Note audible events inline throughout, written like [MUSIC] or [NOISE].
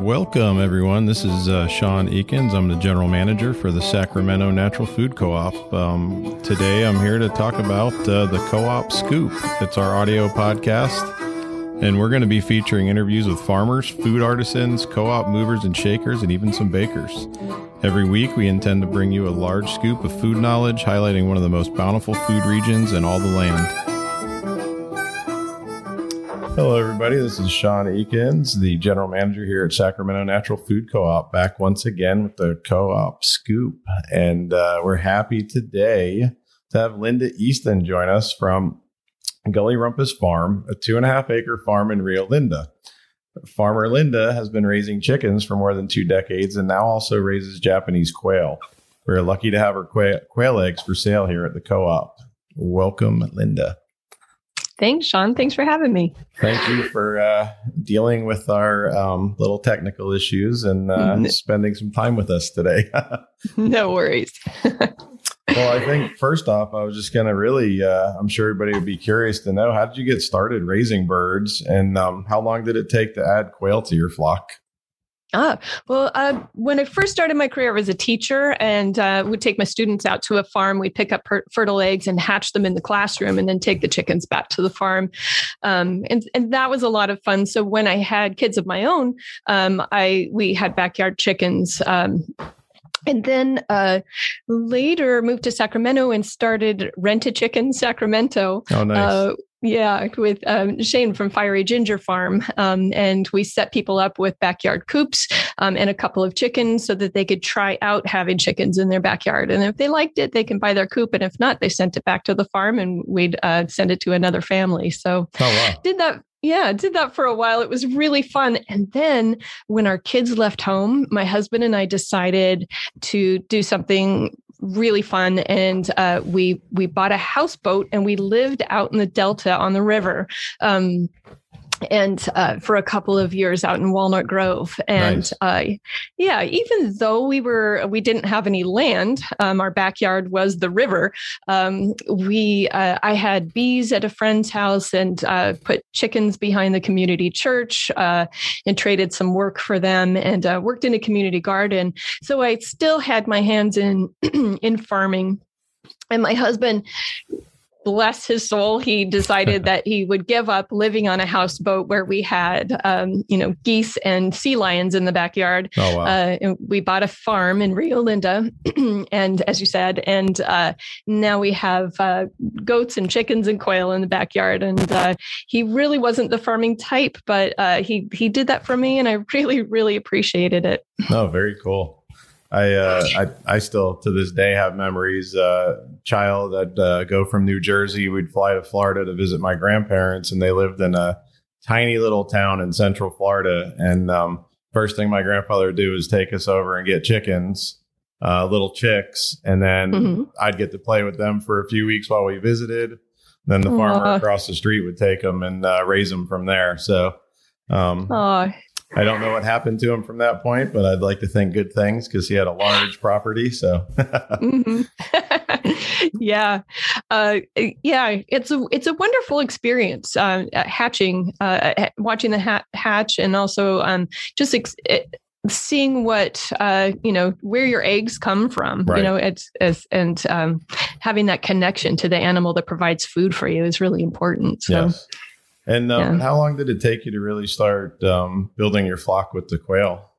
Welcome, everyone. This is uh, Sean Eakins. I'm the general manager for the Sacramento Natural Food Co op. Um, today, I'm here to talk about uh, the Co op Scoop. It's our audio podcast, and we're going to be featuring interviews with farmers, food artisans, co op movers and shakers, and even some bakers. Every week, we intend to bring you a large scoop of food knowledge, highlighting one of the most bountiful food regions in all the land. Hello, everybody. This is Sean Eakins, the general manager here at Sacramento Natural Food Co op, back once again with the co op scoop. And uh, we're happy today to have Linda Easton join us from Gully Rumpus Farm, a two and a half acre farm in Rio Linda. Farmer Linda has been raising chickens for more than two decades and now also raises Japanese quail. We're lucky to have her quail, quail eggs for sale here at the co op. Welcome, Linda. Thanks, Sean. Thanks for having me. Thank you for uh, dealing with our um, little technical issues and uh, spending some time with us today. [LAUGHS] no worries. [LAUGHS] well, I think first off, I was just going to really, uh, I'm sure everybody would be curious to know how did you get started raising birds and um, how long did it take to add quail to your flock? Ah, well, uh, when I first started my career, I was a teacher and uh, would take my students out to a farm. We'd pick up per- fertile eggs and hatch them in the classroom and then take the chickens back to the farm. Um, and, and that was a lot of fun. So when I had kids of my own, um, I we had backyard chickens. Um, and then uh, later moved to Sacramento and started Rent a Chicken Sacramento. Oh, nice. Uh, yeah, with um, Shane from Fiery Ginger Farm. Um, and we set people up with backyard coops um, and a couple of chickens so that they could try out having chickens in their backyard. And if they liked it, they can buy their coop. And if not, they sent it back to the farm and we'd uh, send it to another family. So oh, wow. did that yeah, did that for a while. It was really fun. And then when our kids left home, my husband and I decided to do something really fun. And uh, we we bought a houseboat and we lived out in the delta on the river. Um, and uh, for a couple of years out in Walnut Grove. And nice. uh, yeah, even though we were we didn't have any land, um, our backyard was the river. Um, we uh, I had bees at a friend's house and uh, put chickens behind the community church uh, and traded some work for them and uh, worked in a community garden. So I still had my hands in [CLEARS THROAT] in farming. And my husband bless his soul, he decided [LAUGHS] that he would give up living on a houseboat where we had, um, you know, geese and sea lions in the backyard. Oh, wow. Uh, we bought a farm in Rio Linda, [CLEARS THROAT] and as you said, and uh, now we have uh, goats and chickens and quail in the backyard. And uh, he really wasn't the farming type, but uh, he he did that for me, and I [LAUGHS] really really appreciated it. Oh, very cool. I, uh, I, I still to this day have memories. Uh, child, I'd uh, go from New Jersey. We'd fly to Florida to visit my grandparents, and they lived in a tiny little town in Central Florida. And um, first thing my grandfather would do is take us over and get chickens, uh, little chicks, and then mm-hmm. I'd get to play with them for a few weeks while we visited. Then the farmer across the street would take them and uh, raise them from there. So um, I don't know what happened to him from that point, but I'd like to think good things because he had a large property. So, mm-hmm. [LAUGHS] yeah, uh, yeah, it's a it's a wonderful experience uh, hatching, uh, watching the hat hatch, and also um, just ex- it, seeing what uh, you know where your eggs come from. Right. You know, it's, it's and um, having that connection to the animal that provides food for you is really important. So. Yes. And um, yeah. how long did it take you to really start um, building your flock with the quail?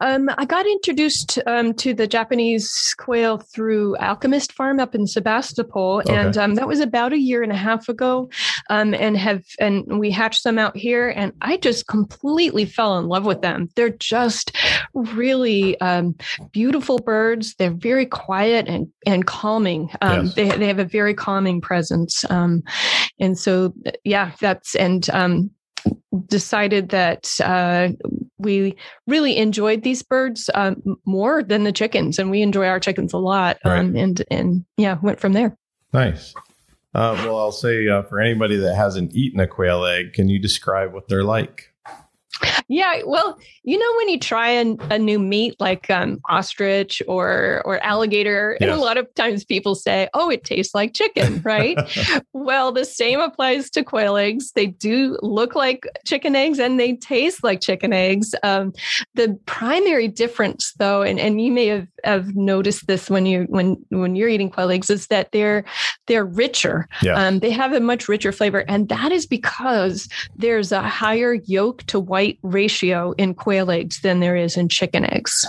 Um, I got introduced um, to the Japanese quail through Alchemist Farm up in Sebastopol, okay. and um, that was about a year and a half ago. Um, and have and we hatched them out here, and I just completely fell in love with them. They're just really um, beautiful birds. They're very quiet and and calming. Um, yes. They they have a very calming presence, and so yeah, that's and decided that uh, we really enjoyed these birds um, more than the chickens, and we enjoy our chickens a lot. Right. Um, and and yeah, went from there. Nice. Uh, well, I'll say uh, for anybody that hasn't eaten a quail egg, can you describe what they're like? Yeah, well, you know when you try a, a new meat like um, ostrich or or alligator, yes. and a lot of times people say, "Oh, it tastes like chicken," [LAUGHS] right? well, the same applies to quail eggs. They do look like chicken eggs, and they taste like chicken eggs. Um, the primary difference, though, and, and you may have, have noticed this when you when when you're eating quail eggs, is that they're they're richer. Yeah. Um, they have a much richer flavor, and that is because there's a higher yolk to white ratio in quail eggs than there is in chicken eggs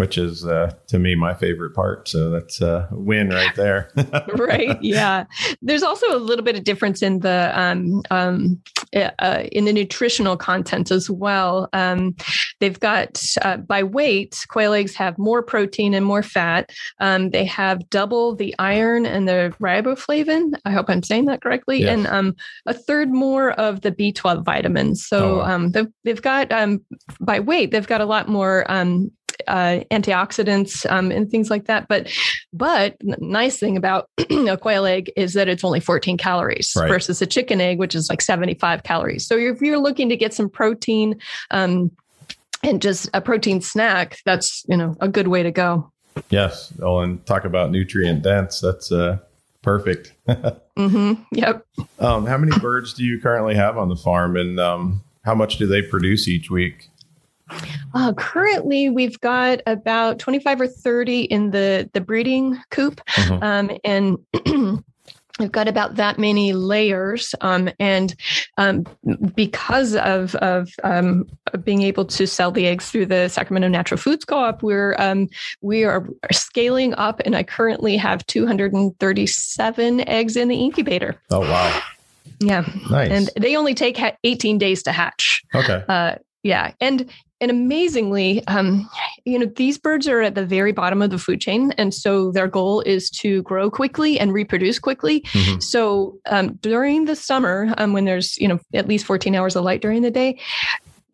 which is uh, to me my favorite part. So that's a win right there. [LAUGHS] right. Yeah. There's also a little bit of difference in the um, um, uh, in the nutritional content as well. Um, they've got uh, by weight, quail eggs have more protein and more fat. Um, they have double the iron and the riboflavin. I hope I'm saying that correctly, yes. and um, a third more of the B12 vitamins. So oh, wow. Um, they've, they've got by weight, they've got a lot more uh, antioxidants um, and things like that. But but nice thing about [CLEARS THROAT] a quail egg is that it's only 14 calories right. versus a chicken egg, which is like 75 calories. So if you're looking to get some protein um, and just a protein snack, that's you know a good way to go. Yes. Oh, and talk about nutrient dense. That's uh, perfect. [LAUGHS] mm-hmm. Yep. Um, how many birds do you currently have on the farm, and um, how much do they produce each week? Uh, currently, we've got about 25 or 30 in the, the breeding coop. Mm-hmm. Um, and [CLEARS THROAT] We've got about that many layers, um, and um, because of of um, being able to sell the eggs through the Sacramento Natural Foods Co-op, we're um, we are scaling up, and I currently have 237 eggs in the incubator. Oh wow! Yeah, nice. And they only take 18 days to hatch. Okay. Uh, yeah, and and amazingly, um, you know, these birds are at the very bottom of the food chain. And so their goal is to grow quickly and reproduce quickly. Mm-hmm. So um, during the summer, um, when there's, you know, at least 14 hours of light during the day,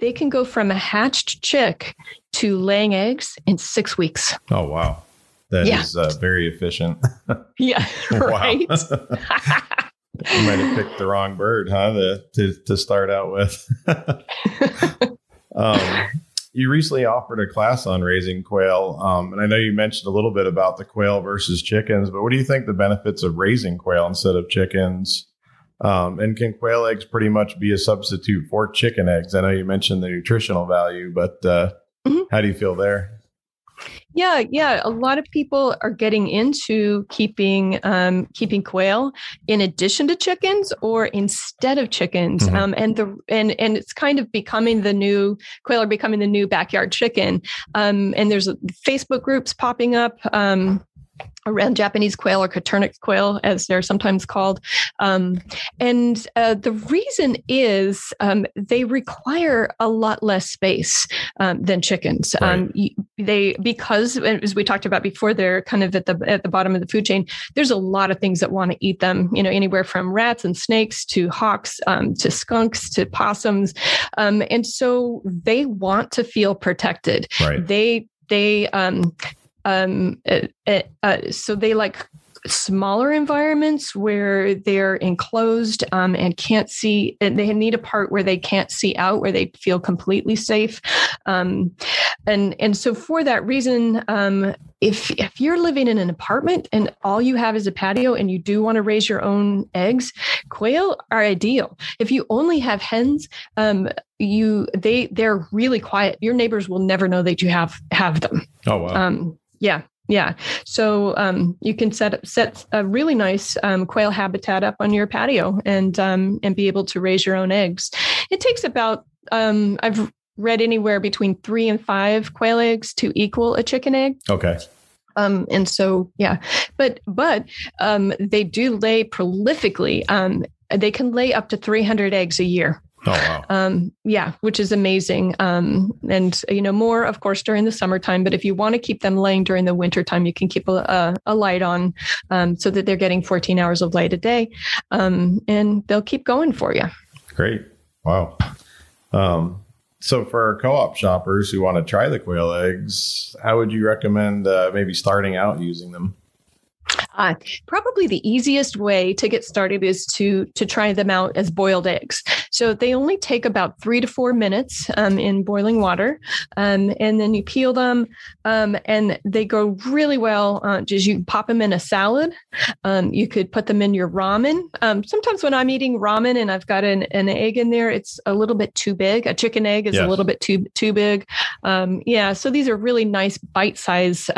they can go from a hatched chick to laying eggs in six weeks. Oh, wow. That yeah. is uh, very efficient. [LAUGHS] yeah. [LAUGHS] Right. [LAUGHS] you might have picked the wrong bird, huh? The, to, to start out with. Um, you recently offered a class on raising quail, um, and I know you mentioned a little bit about the quail versus chickens. But what do you think the benefits of raising quail instead of chickens? Um, and can quail eggs pretty much be a substitute for chicken eggs? I know you mentioned the nutritional value, but uh, mm-hmm. how do you feel there? Yeah, yeah. A lot of people are getting into keeping um, keeping quail in addition to chickens or instead of chickens, mm-hmm. um, and the and and it's kind of becoming the new quail are becoming the new backyard chicken. Um, and there's Facebook groups popping up. Um, around Japanese quail or Coturnix quail, as they're sometimes called. Um, and uh, the reason is um, they require a lot less space um, than chickens. Right. Um, they because as we talked about before, they're kind of at the at the bottom of the food chain. There's a lot of things that want to eat them. You know, anywhere from rats and snakes to hawks um, to skunks to possums, um, and so they want to feel protected. Right. They they um um, uh, uh, uh, so they like smaller environments where they're enclosed um, and can't see and they need a part where they can't see out where they feel completely safe. Um, and and so for that reason um, if if you're living in an apartment and all you have is a patio and you do want to raise your own eggs quail are ideal. If you only have hens um, you they they're really quiet. Your neighbors will never know that you have have them. Oh wow. Um, yeah, yeah. So um, you can set set a really nice um, quail habitat up on your patio and um, and be able to raise your own eggs. It takes about um, I've read anywhere between three and five quail eggs to equal a chicken egg. Okay. Um, and so yeah, but but um, they do lay prolifically. Um, they can lay up to 300 eggs a year. Oh, wow. Um, yeah, which is amazing. Um, and, you know, more, of course, during the summertime. But if you want to keep them laying during the wintertime, you can keep a, a, light on um, so that they're getting 14 hours of light a day. Um, and they'll keep going for you. Great. Wow. Um, so, for our co op shoppers who want to try the quail eggs, how would you recommend uh, maybe starting out using them? Uh, probably the easiest way to get started is to to try them out as boiled eggs. So they only take about three to four minutes um, in boiling water. Um, and then you peel them um, and they go really well. Uh, just you pop them in a salad. Um, you could put them in your ramen. Um, sometimes when I'm eating ramen and I've got an, an egg in there, it's a little bit too big. A chicken egg is yes. a little bit too too big. Um, yeah, so these are really nice bite size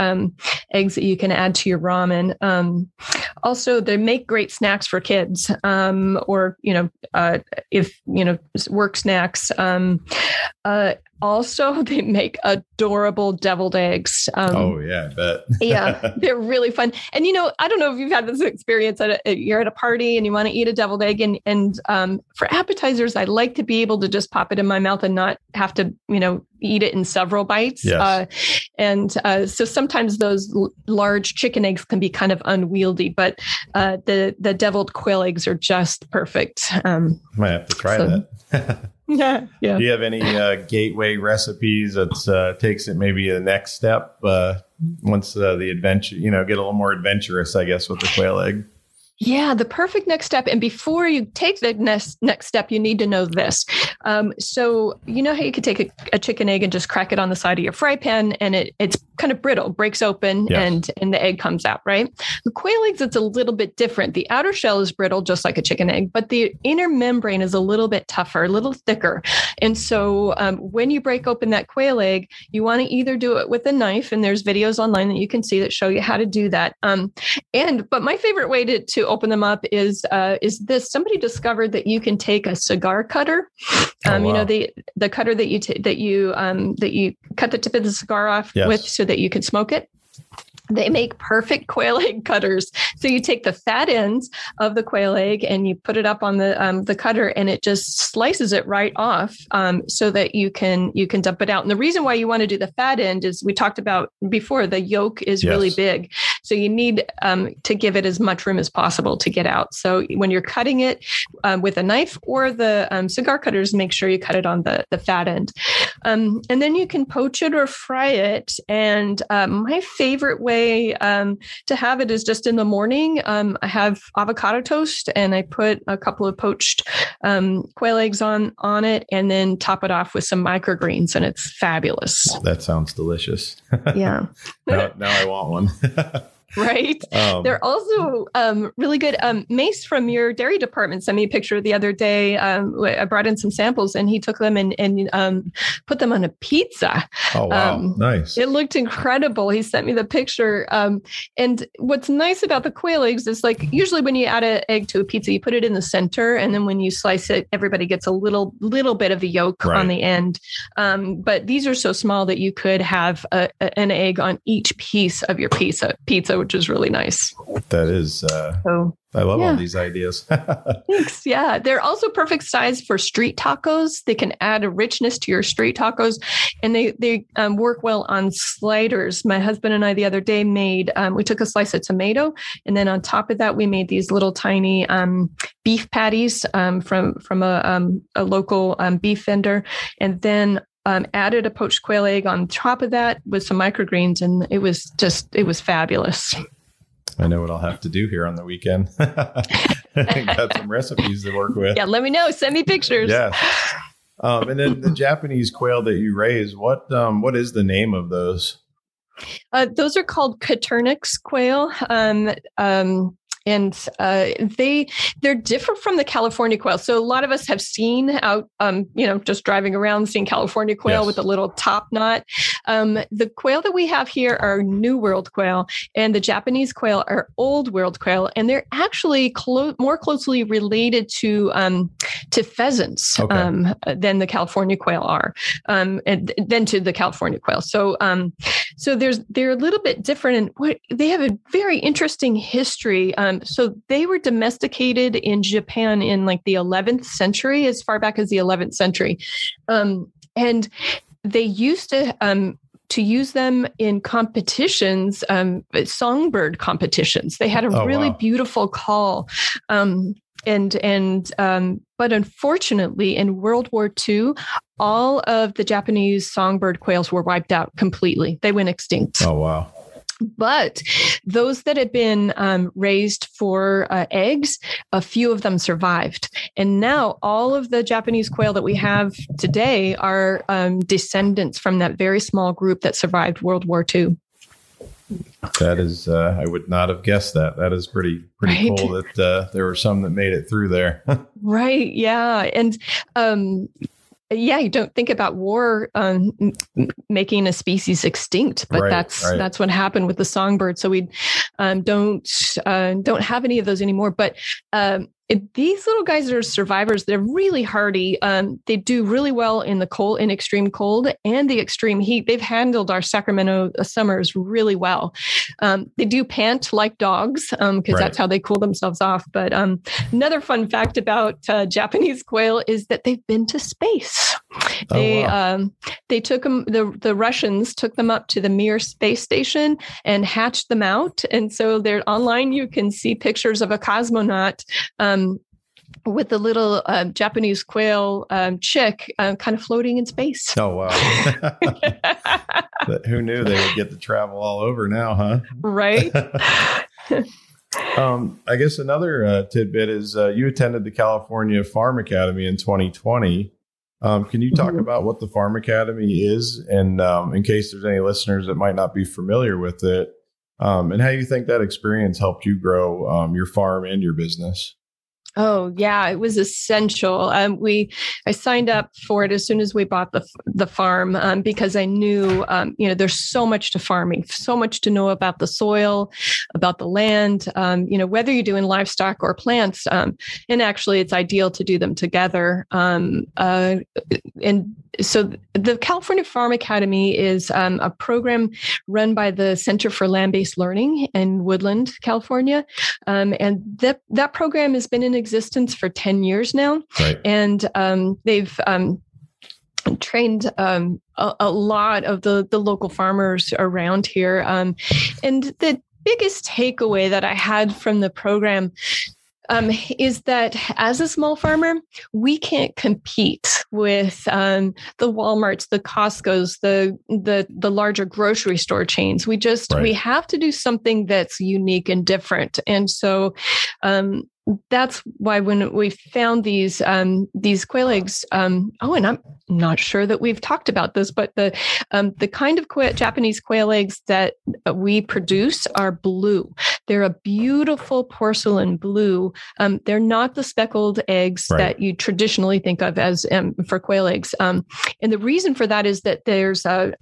eggs that you can add to your ramen. Also, they make great snacks for kids or, you know, uh, if, you know, work snacks. Um, uh, also, [LAUGHS] they make adorable deviled eggs. Um, oh yeah, I bet. [LAUGHS] yeah, they're really fun. And you know, I don't know if you've had this experience. At a, you're at a party and you want to eat a deviled egg, and and um, for appetizers, I like to be able to just pop it in my mouth and not have to, you know, eat it in several bites. Yes. Uh, and uh, so sometimes those l- large chicken eggs can be kind of unwieldy, but uh, the the deviled quail eggs are just perfect. Um, Might have to try so, that. [LAUGHS] yeah, [LAUGHS] yeah. Do you have any uh, gateway recipes that uh, takes it maybe the next step uh, once uh, the adventure, you know, get a little more adventurous, I guess, with the quail egg? Yeah, the perfect next step. And before you take the next next step, you need to know this. Um, so you know how you could take a, a, chicken egg and just crack it on the side of your fry pan, and it it's kind of brittle, breaks open, and and the egg comes out. Right. The quail eggs, it's a little bit different. The outer shell is brittle, just like a chicken egg, but the inner membrane is a little bit tougher, a little thicker. And so um, when you break open that quail egg, you want to either do it with a knife, and there's videos online that you can see that show you how to do that. Um, and but my favorite way to to open them up is uh, is this somebody discovered that you can take a cigar cutter oh, um, oh, wow. you know the the cutter that you t- that you um, that you cut the tip of the cigar off yes. with so that you can smoke it they make perfect [LAUGHS] quail egg cutters. So you take the fat ends of the quail egg and you put it up on the um, the cutter, and it just slices it right off, um, so that you can you can dump it out. And the reason why you want to do the fat end is we talked about before. The yolk is yes. really big, so you need um, to give it as much room as possible to get out. So when you're cutting it um, with a knife or the um, cigar cutters, make sure you cut it on the the fat end, um, and then you can poach it or fry it. And uh, my favorite way um, to have it is just in the morning. Um, I have avocado toast and I put a couple of poached um, quail eggs on on it, and then top it off with some microgreens, and it's fabulous. That sounds delicious. [LAUGHS] Yeah. now, now I want one. [LAUGHS] [LAUGHS] right? Um, They're also um, really good. Um, Mace from your dairy department sent me a picture the other day. Um, I brought in some samples and he took them and, and um, put them on a pizza. Oh, wow. Um, nice. It looked incredible. He sent me the picture. and what's nice about the quail eggs is like usually when you add an egg to a pizza, you put it in the center. And then when you slice it, everybody gets a little, little bit of the yolk right. on the end. but these are so small that you could have a, a, an egg on each piece of your pizza, pizza which is really nice. That is. Uh, so, I love yeah. all these ideas. [LAUGHS] Thanks. Yeah. They're also perfect size for street tacos. They can add a richness to your street tacos and they, they um, work well on sliders. My husband and I the other day made, um, we took a slice of tomato and then on top of that, we made these little tiny um, beef patties um, from, from a, um, a local um, beef vendor. And then um, added a poached quail egg on top of that with some microgreens, and it was just it was fabulous. I know what I'll have to do here on the weekend. [LAUGHS] Got some recipes to work with. Yeah, let me know. Send me pictures. Yeah. Um, and then the Japanese quail that you raise, what um, what is the name of those? Uh, those are called Coturnix quail. Um, um, and uh, they they're different from the California quail. So a lot of us have seen out, um, you know, just driving around, seeing California quail yes. with a little top knot. Um, the quail that we have here are New World quail, and the Japanese quail are Old World quail, and they're actually clo- more closely related to um, to pheasants okay. Um, than the California quail are, um, and than to the California quail. So um, so there's they're a little bit different, and what they have a very interesting history. Um, so they were domesticated in Japan in like the 11th century, as far back as the 11th century. Um, and they used to um, to use them in competitions, um, songbird competitions. They had a oh, really wow. beautiful call. Um, and and um, but unfortunately, in World War II, all of the Japanese songbird quails were wiped out completely. They went extinct. Oh wow! But those that had been um, raised for uh, eggs, a few of them survived. And now all of the Japanese quail that we have today are um, descendants from that very small group that survived World War II. That is, uh, I would not have guessed that. That is pretty pretty right. cool that uh, there were some that made it through there. [LAUGHS] right. Yeah. And um, yeah, you don't think about war um, making a species extinct, but right, that's right. that's what happened with the songbird. So we um, don't uh, don't have any of those anymore. But um, it, these little guys are survivors. They're really hardy. Um, they do really well in the cold, in extreme cold and the extreme heat. They've handled our Sacramento uh, summers really well. Um, they do pant like dogs because um, right. that's how they cool themselves off. But um, another fun fact about uh, Japanese quail is that they've been to space. Oh, they wow. Um, they took them. The the Russians took them up to the Mir space station and hatched them out. And so they're online. You can see pictures of a cosmonaut um, with the little uh, Japanese quail um, chick uh, kind of floating in space. Oh, wow. [LAUGHS] who knew they would get to travel all over now, huh? Right. [LAUGHS] [LAUGHS] um, I guess another uh, tidbit is uh, you attended the California Farm Academy in 2020. Um, can you talk mm-hmm. about what the Farm Academy is? And um, in case there's any listeners that might not be familiar with it, um, and how you think that experience helped you grow um, your farm and your business? Oh yeah, it was essential. Um, we I signed up for it as soon as we bought the the farm um, because I knew um, you know there's so much to farming, so much to know about the soil, about the land. Um, you know whether you're doing livestock or plants, um, and actually it's ideal to do them together. Um, uh, and so the California Farm Academy is um, a program run by the Center for Land-Based Learning in Woodland, California, um, and that that program has been in existence for ten years now, right. and um, they've um, trained um, a, a, lot of the the local farmers around here, um, and the biggest takeaway that I had from the program um, is that as a small farmer, we can't compete with um, the WalMarts, the Costco's, the the the larger grocery store chains. We just right. we have to do something that's unique and different. And so, um, that's why when we found these um, these quail eggs, um, oh, and I'm not sure that we've talked about this, but the um, the kind of quail, Japanese quail eggs that we produce are blue. They're a beautiful porcelain blue. Um, they're not the speckled eggs right. that you traditionally think of as um, for quail eggs. Um, and the reason for that is that there's a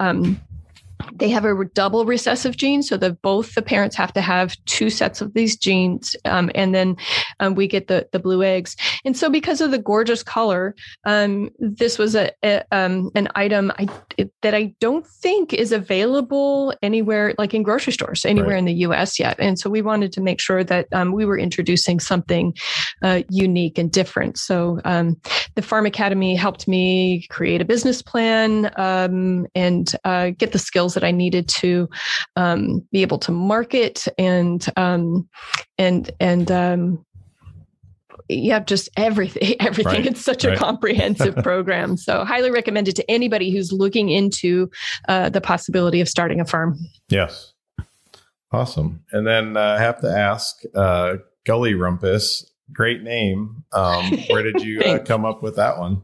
they have a double recessive gene so that both the parents have to have two sets of these genes um, and then um, we get the, the blue eggs. And so because of the gorgeous color um, this was a, a um, an item I, it, that i don't think is available anywhere like in grocery stores anywhere right. in the us yet. And so we wanted to make sure that um, we were introducing something uh, unique and different. So um, the farm academy helped me create a business plan and uh, get the skills skills that I needed to um, be able to market and um, and and um, yeah, just everything. [LAUGHS] Everything. Right. It's such right. a comprehensive [LAUGHS] program. So, highly recommended to anybody who's looking into uh, the possibility of starting a farm. Yes. Awesome. And then uh, I have to ask uh, Gully Rumpus, great name. Um, where did you uh, [LAUGHS] come up with that one?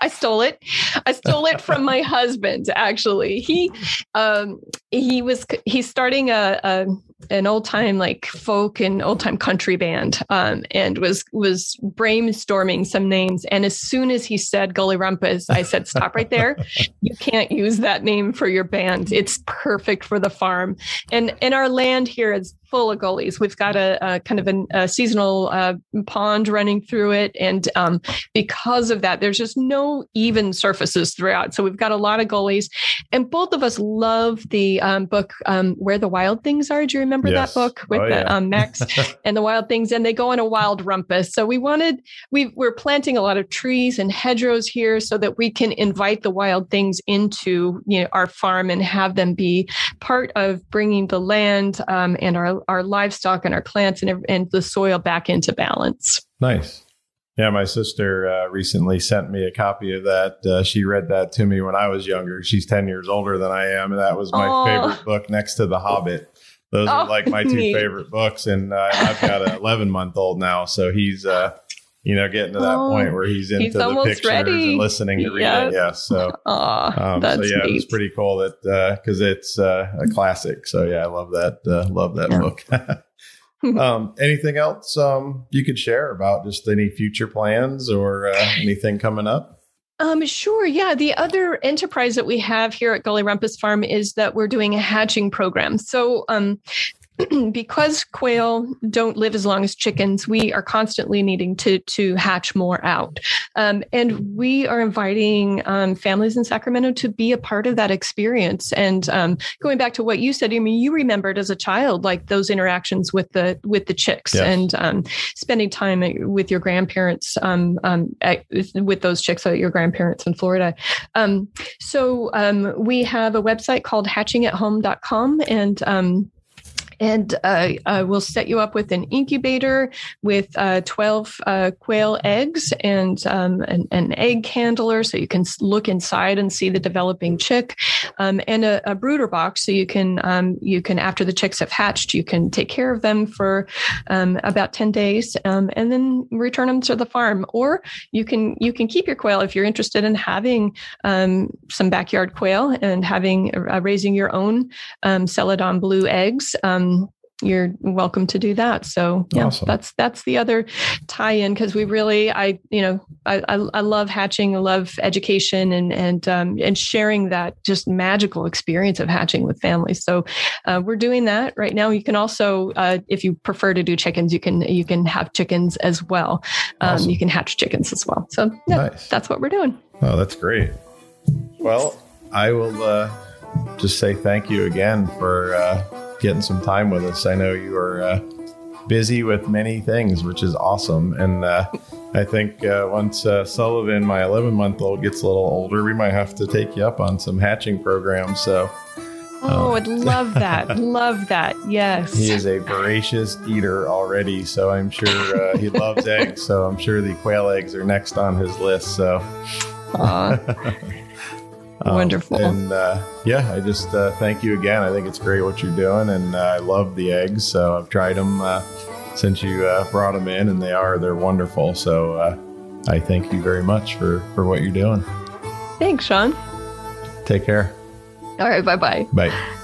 I stole it. I stole it from my [LAUGHS] husband. Actually, he um, he was he's starting a, a an old time like folk and old time country band, um, and was was brainstorming some names. And as soon as he said Gully Rumpus, I said, "Stop right there! [LAUGHS] You can't use that name for your band. It's perfect for the farm." And and our land here is full of gullies. We've got a, a kind of a, a seasonal uh, pond running through it, and um, because of that, there's just no even surfaces throughout. So we've got a lot of gullies, and both of us love the um, book um, "Where the Wild Things Are." Do you remember yes. that book with oh, the, yeah. Um, Max [LAUGHS] and the wild things? And they go on a wild rumpus. So we wanted we we're planting a lot of trees and hedgerows here so that we can invite the wild things into you know our farm and have them be part of bringing the land um, and our our livestock and our plants and, and the soil back into balance. Nice. Yeah, my sister uh, recently sent me a copy of that. Uh, she read that to me when I was younger. She's 10 years older than I am. And that was my Aww. favorite book next to The Hobbit. Those oh, are like my [LAUGHS] two neat. favorite books. And uh, I've got an 11 month old now. So he's, uh, you know, getting to that Oh, point where he's into he's the pictures ready. and listening to read Yeah. it. Yeah. So, [LAUGHS] Aw, um, so yeah, it was pretty cool that because it's uh, a classic. So yeah, I love that. Uh, love that Yeah. book. [LAUGHS] um, anything else um, you could share about just any future plans or uh, anything coming up? Um, sure. Yeah. The other enterprise that we have here at Gully Rumpus Farm is that we're doing a hatching program. So, um, [CLEARS THROAT] because quail don't live as long as chickens, we are constantly needing to to hatch more out, um, and we are inviting um, families in Sacramento to be a part of that experience. And um, going back to what you said, I mean, you remembered as a child like those interactions with the with the chicks Yes. and um, spending time with your grandparents um, um, at, with those chicks at your grandparents in Florida. Um, so um, we have a website called hatchingathome.com and um, and uh, uh, we'll set you up with an incubator with uh, 12 uh, quail eggs and um, an, an egg handler so you can look inside and see the developing chick um, and a, a brooder box so you can um, you can after the chicks have hatched you can take care of them for um, about 10 days um, and then return them to the farm. Or you can you can keep your quail if you're interested in having um, some backyard quail and having uh, raising your own celadon blue eggs um, you're welcome to do that so yeah Awesome. that's that's the other tie-in because we really i you know I, I i love hatching i love education and and um, and sharing that just magical experience of hatching with families so uh, we're doing that right now you can also uh, if you prefer to do chickens you can you can have chickens as well um, Awesome. you can hatch chickens as well so yeah Nice. that's what we're doing Oh, that's great. Well, I will uh, just say thank you again for uh, getting some time with us. I know you are uh, busy with many things, which is awesome. And uh, I think uh, once uh, Sullivan, my 11 month old, gets a little older, we might have to take you up on some hatching programs. So oh i'd love [LAUGHS] that love that yes he is a voracious eater already. So I'm sure uh, he loves eggs. So I'm sure the quail eggs are next on his list. So. [LAUGHS] Um, Wonderful. and uh, yeah, I just uh, thank you again. I think it's great what you're doing, and uh, I love the eggs. So I've tried them uh, since you uh, brought them in, and they are they're wonderful. So uh, I thank you very much for for what you're doing. thanks sean Take care. all right bye-bye Bye.